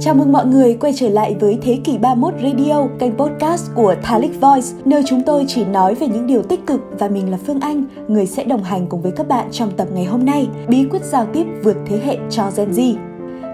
Chào mừng mọi người quay trở lại với Thế kỷ 31 Radio, kênh podcast của Thalic Voice, nơi chúng tôi chỉ nói về những điều tích cực và mình là Phương Anh, người sẽ đồng hành cùng với các bạn trong tập ngày hôm nay, bí quyết giao tiếp vượt thế hệ cho Gen Z.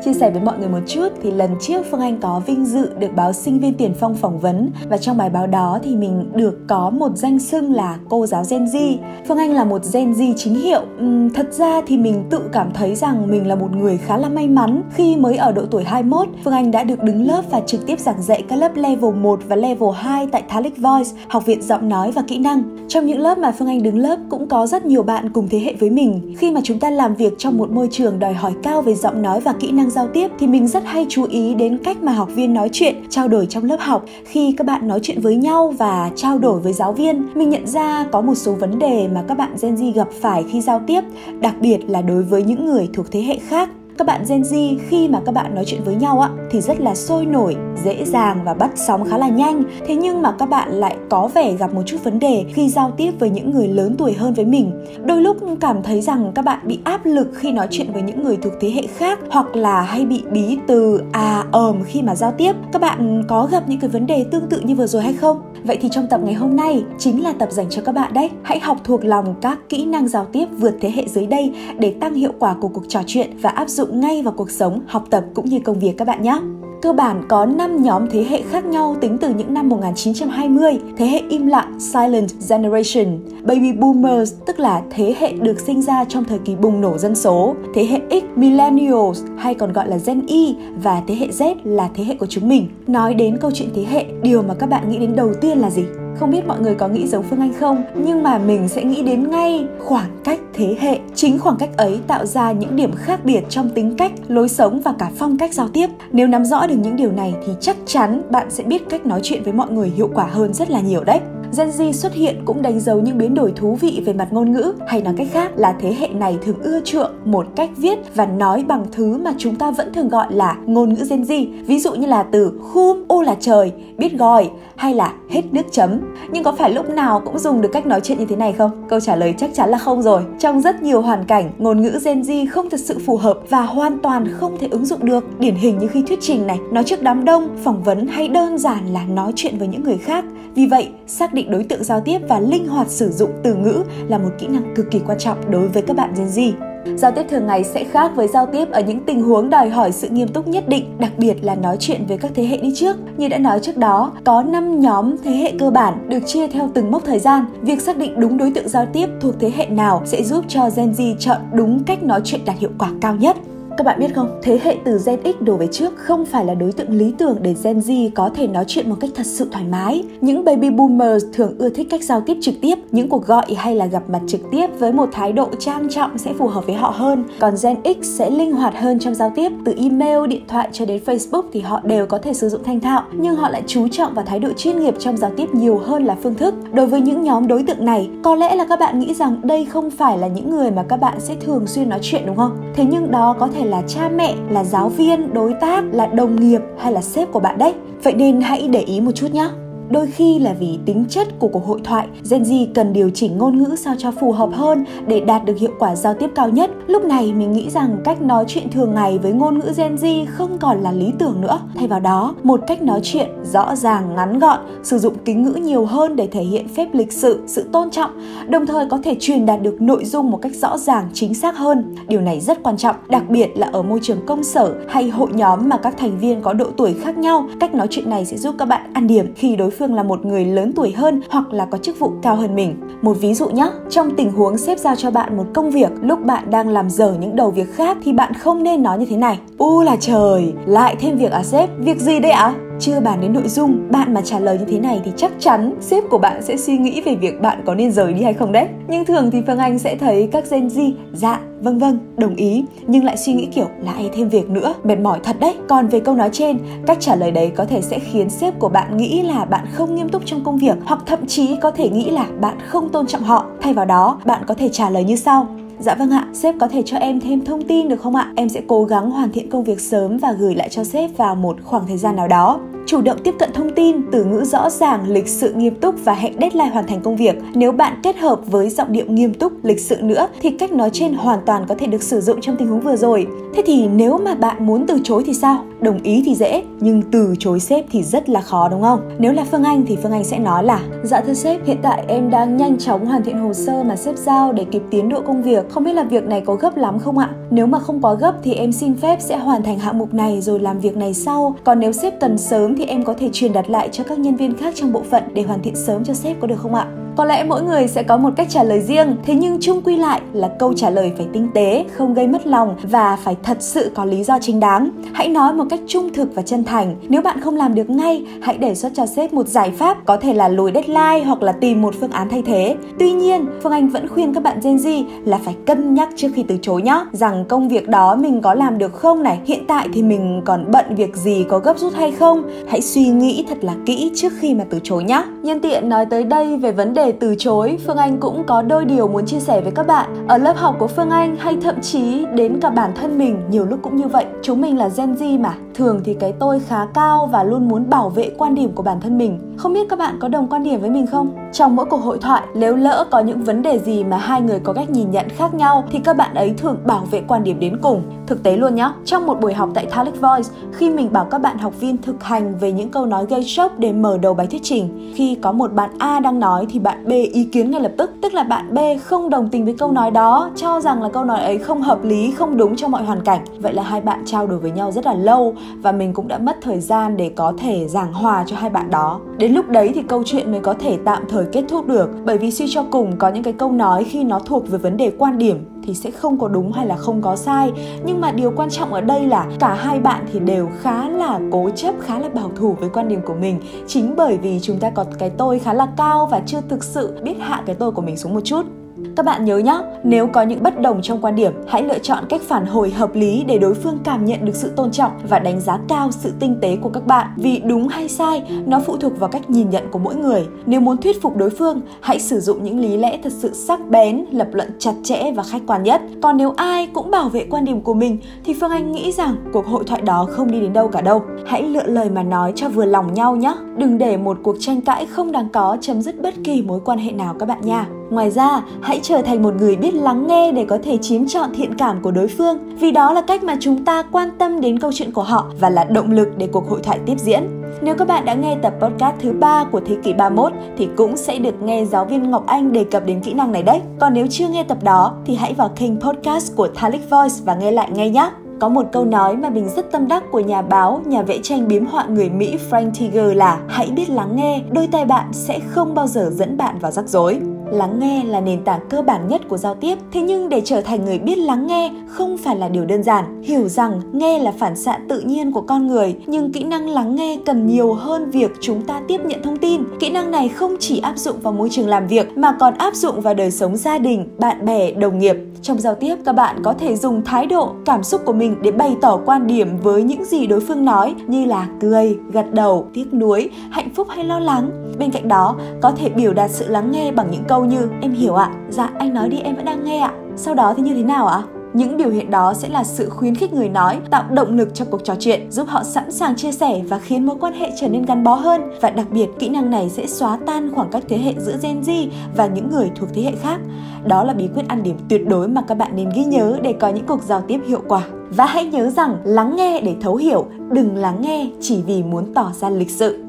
Chia sẻ với mọi người một chút thì lần trước Phương Anh có vinh dự được báo sinh viên tiền phong phỏng vấn và trong bài báo đó thì mình được có một danh xưng là cô giáo Gen Z. Phương Anh là một Gen Z chính hiệu. Uhm, thật ra thì mình tự cảm thấy rằng mình là một người khá là may mắn khi mới ở độ tuổi 21, Phương Anh đã được đứng lớp và trực tiếp giảng dạy các lớp level 1 và level 2 tại Thalic Voice, học viện giọng nói và kỹ năng. Trong những lớp mà Phương Anh đứng lớp cũng có rất nhiều bạn cùng thế hệ với mình. Khi mà chúng ta làm việc trong một môi trường đòi hỏi cao về giọng nói và kỹ năng giao tiếp thì mình rất hay chú ý đến cách mà học viên nói chuyện, trao đổi trong lớp học. Khi các bạn nói chuyện với nhau và trao đổi với giáo viên, mình nhận ra có một số vấn đề mà các bạn Gen Z gặp phải khi giao tiếp, đặc biệt là đối với những người thuộc thế hệ khác các bạn Gen Z khi mà các bạn nói chuyện với nhau á thì rất là sôi nổi, dễ dàng và bắt sóng khá là nhanh. Thế nhưng mà các bạn lại có vẻ gặp một chút vấn đề khi giao tiếp với những người lớn tuổi hơn với mình. Đôi lúc cảm thấy rằng các bạn bị áp lực khi nói chuyện với những người thuộc thế hệ khác hoặc là hay bị bí từ à ờm khi mà giao tiếp. Các bạn có gặp những cái vấn đề tương tự như vừa rồi hay không? Vậy thì trong tập ngày hôm nay chính là tập dành cho các bạn đấy. Hãy học thuộc lòng các kỹ năng giao tiếp vượt thế hệ dưới đây để tăng hiệu quả của cuộc trò chuyện và áp dụng dụng ngay vào cuộc sống, học tập cũng như công việc các bạn nhé. Cơ bản có 5 nhóm thế hệ khác nhau tính từ những năm 1920, thế hệ im lặng Silent Generation, Baby Boomers tức là thế hệ được sinh ra trong thời kỳ bùng nổ dân số, thế hệ X Millennials hay còn gọi là Gen Y và thế hệ Z là thế hệ của chúng mình. Nói đến câu chuyện thế hệ, điều mà các bạn nghĩ đến đầu tiên là gì? Không biết mọi người có nghĩ giống Phương Anh không, nhưng mà mình sẽ nghĩ đến ngay khoảng cách thế hệ. Chính khoảng cách ấy tạo ra những điểm khác biệt trong tính cách, lối sống và cả phong cách giao tiếp. Nếu nắm rõ được những điều này thì chắc chắn bạn sẽ biết cách nói chuyện với mọi người hiệu quả hơn rất là nhiều đấy. Gen Z xuất hiện cũng đánh dấu những biến đổi thú vị về mặt ngôn ngữ, hay nói cách khác là thế hệ này thường ưa chuộng một cách viết và nói bằng thứ mà chúng ta vẫn thường gọi là ngôn ngữ Gen Z. Ví dụ như là từ khum, ô là trời, biết gọi hay là hết nước chấm. Nhưng có phải lúc nào cũng dùng được cách nói chuyện như thế này không? Câu trả lời chắc chắn là không rồi. Trong rất nhiều hoàn cảnh, ngôn ngữ Gen Z không thật sự phù hợp và hoàn toàn không thể ứng dụng được. Điển hình như khi thuyết trình này, nói trước đám đông, phỏng vấn hay đơn giản là nói chuyện với những người khác. Vì vậy, xác định đối tượng giao tiếp và linh hoạt sử dụng từ ngữ là một kỹ năng cực kỳ quan trọng đối với các bạn Gen Z. Giao tiếp thường ngày sẽ khác với giao tiếp ở những tình huống đòi hỏi sự nghiêm túc nhất định, đặc biệt là nói chuyện với các thế hệ đi trước. Như đã nói trước đó, có 5 nhóm thế hệ cơ bản được chia theo từng mốc thời gian. Việc xác định đúng đối tượng giao tiếp thuộc thế hệ nào sẽ giúp cho Gen Z chọn đúng cách nói chuyện đạt hiệu quả cao nhất. Các bạn biết không, thế hệ từ Gen X đổ về trước không phải là đối tượng lý tưởng để Gen Z có thể nói chuyện một cách thật sự thoải mái. Những baby boomers thường ưa thích cách giao tiếp trực tiếp, những cuộc gọi hay là gặp mặt trực tiếp với một thái độ trang trọng sẽ phù hợp với họ hơn. Còn Gen X sẽ linh hoạt hơn trong giao tiếp, từ email, điện thoại cho đến Facebook thì họ đều có thể sử dụng thanh thạo, nhưng họ lại chú trọng vào thái độ chuyên nghiệp trong giao tiếp nhiều hơn là phương thức. Đối với những nhóm đối tượng này, có lẽ là các bạn nghĩ rằng đây không phải là những người mà các bạn sẽ thường xuyên nói chuyện đúng không? Thế nhưng đó có thể thể là cha mẹ, là giáo viên, đối tác, là đồng nghiệp hay là sếp của bạn đấy. Vậy nên hãy để ý một chút nhé Đôi khi là vì tính chất của cuộc hội thoại, Gen Z cần điều chỉnh ngôn ngữ sao cho phù hợp hơn để đạt được hiệu quả giao tiếp cao nhất. Lúc này mình nghĩ rằng cách nói chuyện thường ngày với ngôn ngữ Gen Z không còn là lý tưởng nữa. Thay vào đó, một cách nói chuyện rõ ràng, ngắn gọn, sử dụng kính ngữ nhiều hơn để thể hiện phép lịch sự, sự tôn trọng, đồng thời có thể truyền đạt được nội dung một cách rõ ràng, chính xác hơn. Điều này rất quan trọng, đặc biệt là ở môi trường công sở hay hội nhóm mà các thành viên có độ tuổi khác nhau. Cách nói chuyện này sẽ giúp các bạn ăn điểm khi đối phương phương là một người lớn tuổi hơn hoặc là có chức vụ cao hơn mình. Một ví dụ nhé, trong tình huống sếp giao cho bạn một công việc, lúc bạn đang làm dở những đầu việc khác thì bạn không nên nói như thế này. U là trời, lại thêm việc à sếp, việc gì đây ạ? À? Chưa bàn đến nội dung, bạn mà trả lời như thế này thì chắc chắn sếp của bạn sẽ suy nghĩ về việc bạn có nên rời đi hay không đấy. Nhưng thường thì phương anh sẽ thấy các gen z dạ vâng vâng đồng ý. Nhưng lại suy nghĩ kiểu lại thêm việc nữa, mệt mỏi thật đấy. Còn về câu nói trên, cách trả lời đấy có thể sẽ khiến sếp của bạn nghĩ là bạn không nghiêm túc trong công việc, hoặc thậm chí có thể nghĩ là bạn không tôn trọng họ. Thay vào đó, bạn có thể trả lời như sau. Dạ vâng ạ, sếp có thể cho em thêm thông tin được không ạ? Em sẽ cố gắng hoàn thiện công việc sớm và gửi lại cho sếp vào một khoảng thời gian nào đó. chủ động tiếp cận thông tin, từ ngữ rõ ràng, lịch sự nghiêm túc và hẹn deadline hoàn thành công việc. Nếu bạn kết hợp với giọng điệu nghiêm túc, lịch sự nữa thì cách nói trên hoàn toàn có thể được sử dụng trong tình huống vừa rồi. Thế thì nếu mà bạn muốn từ chối thì sao? Đồng ý thì dễ, nhưng từ chối sếp thì rất là khó đúng không? Nếu là Phương Anh thì Phương Anh sẽ nói là Dạ thưa sếp, hiện tại em đang nhanh chóng hoàn thiện hồ sơ mà sếp giao để kịp tiến độ công việc. Không biết là việc này có gấp lắm không ạ? Nếu mà không quá gấp thì em xin phép sẽ hoàn thành hạng mục này rồi làm việc này sau. Còn nếu sếp cần sớm thì em có thể truyền đặt lại cho các nhân viên khác trong bộ phận để hoàn thiện sớm cho sếp có được không ạ? Có lẽ mỗi người sẽ có một cách trả lời riêng, thế nhưng chung quy lại là câu trả lời phải tinh tế, không gây mất lòng và phải thật sự có lý do chính đáng. Hãy nói một cách trung thực và chân thành. Nếu bạn không làm được ngay, hãy đề xuất cho sếp một giải pháp, có thể là lùi deadline hoặc là tìm một phương án thay thế. Tuy nhiên, Phương Anh vẫn khuyên các bạn Gen Z là phải cân nhắc trước khi từ chối nhé, rằng công việc đó mình có làm được không này, hiện tại thì mình còn bận việc gì có gấp rút hay không. Hãy suy nghĩ thật là kỹ trước khi mà từ chối nhé. Nhân tiện nói tới đây về vấn đề đề từ chối, Phương Anh cũng có đôi điều muốn chia sẻ với các bạn. Ở lớp học của Phương Anh hay thậm chí đến cả bản thân mình nhiều lúc cũng như vậy. Chúng mình là Gen Z mà, thường thì cái tôi khá cao và luôn muốn bảo vệ quan điểm của bản thân mình. Không biết các bạn có đồng quan điểm với mình không? Trong mỗi cuộc hội thoại, nếu lỡ có những vấn đề gì mà hai người có cách nhìn nhận khác nhau thì các bạn ấy thường bảo vệ quan điểm đến cùng. Thực tế luôn nhá, trong một buổi học tại Thalic Voice, khi mình bảo các bạn học viên thực hành về những câu nói gây sốc để mở đầu bài thuyết trình, khi có một bạn A đang nói thì bạn B ý kiến ngay lập tức, tức là bạn B không đồng tình với câu nói đó, cho rằng là câu nói ấy không hợp lý, không đúng trong mọi hoàn cảnh. Vậy là hai bạn trao đổi với nhau rất là lâu và mình cũng đã mất thời gian để có thể giảng hòa cho hai bạn đó. Đến lúc đấy thì câu chuyện mới có thể tạm thời kết thúc được, bởi vì suy cho cùng có những cái câu nói khi nó thuộc về vấn đề quan điểm thì sẽ không có đúng hay là không có sai. Nhưng mà điều quan trọng ở đây là cả hai bạn thì đều khá là cố chấp, khá là bảo thủ với quan điểm của mình. Chính bởi vì chúng ta có cái tôi khá là cao và chưa thực sự biết hạ cái tôi của mình xuống một chút các bạn nhớ nhé, nếu có những bất đồng trong quan điểm, hãy lựa chọn cách phản hồi hợp lý để đối phương cảm nhận được sự tôn trọng và đánh giá cao sự tinh tế của các bạn. Vì đúng hay sai, nó phụ thuộc vào cách nhìn nhận của mỗi người. Nếu muốn thuyết phục đối phương, hãy sử dụng những lý lẽ thật sự sắc bén, lập luận chặt chẽ và khách quan nhất. Còn nếu ai cũng bảo vệ quan điểm của mình thì Phương Anh nghĩ rằng cuộc hội thoại đó không đi đến đâu cả đâu. Hãy lựa lời mà nói cho vừa lòng nhau nhé. Đừng để một cuộc tranh cãi không đáng có chấm dứt bất kỳ mối quan hệ nào các bạn nha. Ngoài ra, hãy trở thành một người biết lắng nghe để có thể chiếm trọn thiện cảm của đối phương, vì đó là cách mà chúng ta quan tâm đến câu chuyện của họ và là động lực để cuộc hội thoại tiếp diễn. Nếu các bạn đã nghe tập podcast thứ ba của thế kỷ 31 thì cũng sẽ được nghe giáo viên Ngọc Anh đề cập đến kỹ năng này đấy. Còn nếu chưa nghe tập đó thì hãy vào kênh podcast của Thalic Voice và nghe lại ngay nhé. Có một câu nói mà mình rất tâm đắc của nhà báo, nhà vẽ tranh biếm họa người Mỹ Frank Tiger là hãy biết lắng nghe, đôi tai bạn sẽ không bao giờ dẫn bạn vào rắc rối lắng nghe là nền tảng cơ bản nhất của giao tiếp. Thế nhưng để trở thành người biết lắng nghe không phải là điều đơn giản. Hiểu rằng nghe là phản xạ tự nhiên của con người, nhưng kỹ năng lắng nghe cần nhiều hơn việc chúng ta tiếp nhận thông tin. Kỹ năng này không chỉ áp dụng vào môi trường làm việc, mà còn áp dụng vào đời sống gia đình, bạn bè, đồng nghiệp. Trong giao tiếp, các bạn có thể dùng thái độ, cảm xúc của mình để bày tỏ quan điểm với những gì đối phương nói, như là cười, gật đầu, tiếc nuối, hạnh phúc hay lo lắng. Bên cạnh đó, có thể biểu đạt sự lắng nghe bằng những câu câu như em hiểu ạ, dạ anh nói đi em vẫn đang nghe ạ. Sau đó thì như thế nào ạ? Những biểu hiện đó sẽ là sự khuyến khích người nói, tạo động lực cho cuộc trò chuyện, giúp họ sẵn sàng chia sẻ và khiến mối quan hệ trở nên gắn bó hơn. Và đặc biệt, kỹ năng này sẽ xóa tan khoảng cách thế hệ giữa Gen Z và những người thuộc thế hệ khác. Đó là bí quyết ăn điểm tuyệt đối mà các bạn nên ghi nhớ để có những cuộc giao tiếp hiệu quả. Và hãy nhớ rằng lắng nghe để thấu hiểu, đừng lắng nghe chỉ vì muốn tỏ ra lịch sự.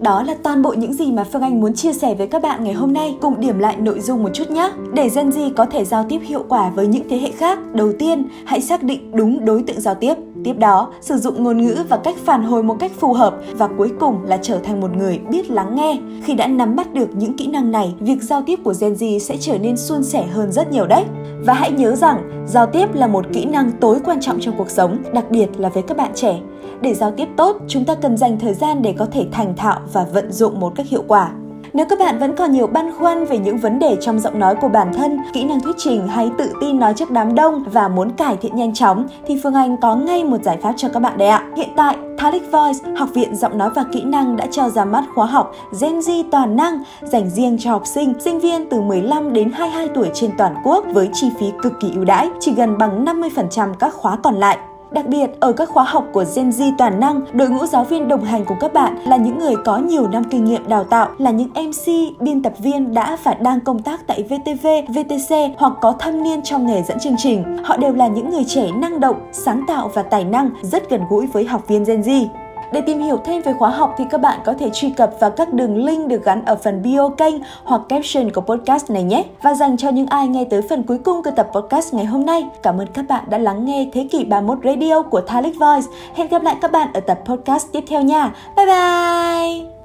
Đó là toàn bộ những gì mà Phương Anh muốn chia sẻ với các bạn ngày hôm nay. Cùng điểm lại nội dung một chút nhé. Để Gen Z có thể giao tiếp hiệu quả với những thế hệ khác, đầu tiên hãy xác định đúng đối tượng giao tiếp. Tiếp đó, sử dụng ngôn ngữ và cách phản hồi một cách phù hợp và cuối cùng là trở thành một người biết lắng nghe. Khi đã nắm bắt được những kỹ năng này, việc giao tiếp của Gen Z sẽ trở nên suôn sẻ hơn rất nhiều đấy. Và hãy nhớ rằng, giao tiếp là một kỹ năng tối quan trọng trong cuộc sống, đặc biệt là với các bạn trẻ. Để giao tiếp tốt, chúng ta cần dành thời gian để có thể thành thạo và vận dụng một cách hiệu quả. Nếu các bạn vẫn còn nhiều băn khoăn về những vấn đề trong giọng nói của bản thân, kỹ năng thuyết trình hay tự tin nói trước đám đông và muốn cải thiện nhanh chóng thì Phương Anh có ngay một giải pháp cho các bạn đấy ạ. Hiện tại, Thalic Voice, Học viện Giọng nói và Kỹ năng đã cho ra mắt khóa học Gen Z toàn năng dành riêng cho học sinh, sinh viên từ 15 đến 22 tuổi trên toàn quốc với chi phí cực kỳ ưu đãi, chỉ gần bằng 50% các khóa còn lại. Đặc biệt, ở các khóa học của Gen Z toàn năng, đội ngũ giáo viên đồng hành cùng các bạn là những người có nhiều năm kinh nghiệm đào tạo, là những MC, biên tập viên đã và đang công tác tại VTV, VTC hoặc có thâm niên trong nghề dẫn chương trình. Họ đều là những người trẻ năng động, sáng tạo và tài năng, rất gần gũi với học viên Gen Z. Để tìm hiểu thêm về khóa học thì các bạn có thể truy cập vào các đường link được gắn ở phần bio kênh hoặc caption của podcast này nhé. Và dành cho những ai nghe tới phần cuối cùng của tập podcast ngày hôm nay, cảm ơn các bạn đã lắng nghe Thế kỷ 31 Radio của Thalic Voice. Hẹn gặp lại các bạn ở tập podcast tiếp theo nha. Bye bye!